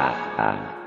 啊啊。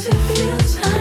Cause it feels like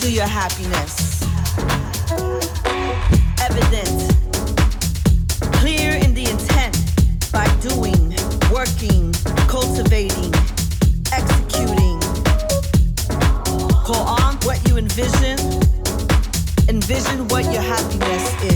through your happiness. Evident, clear in the intent by doing, working, cultivating, executing. Call on what you envision, envision what your happiness is.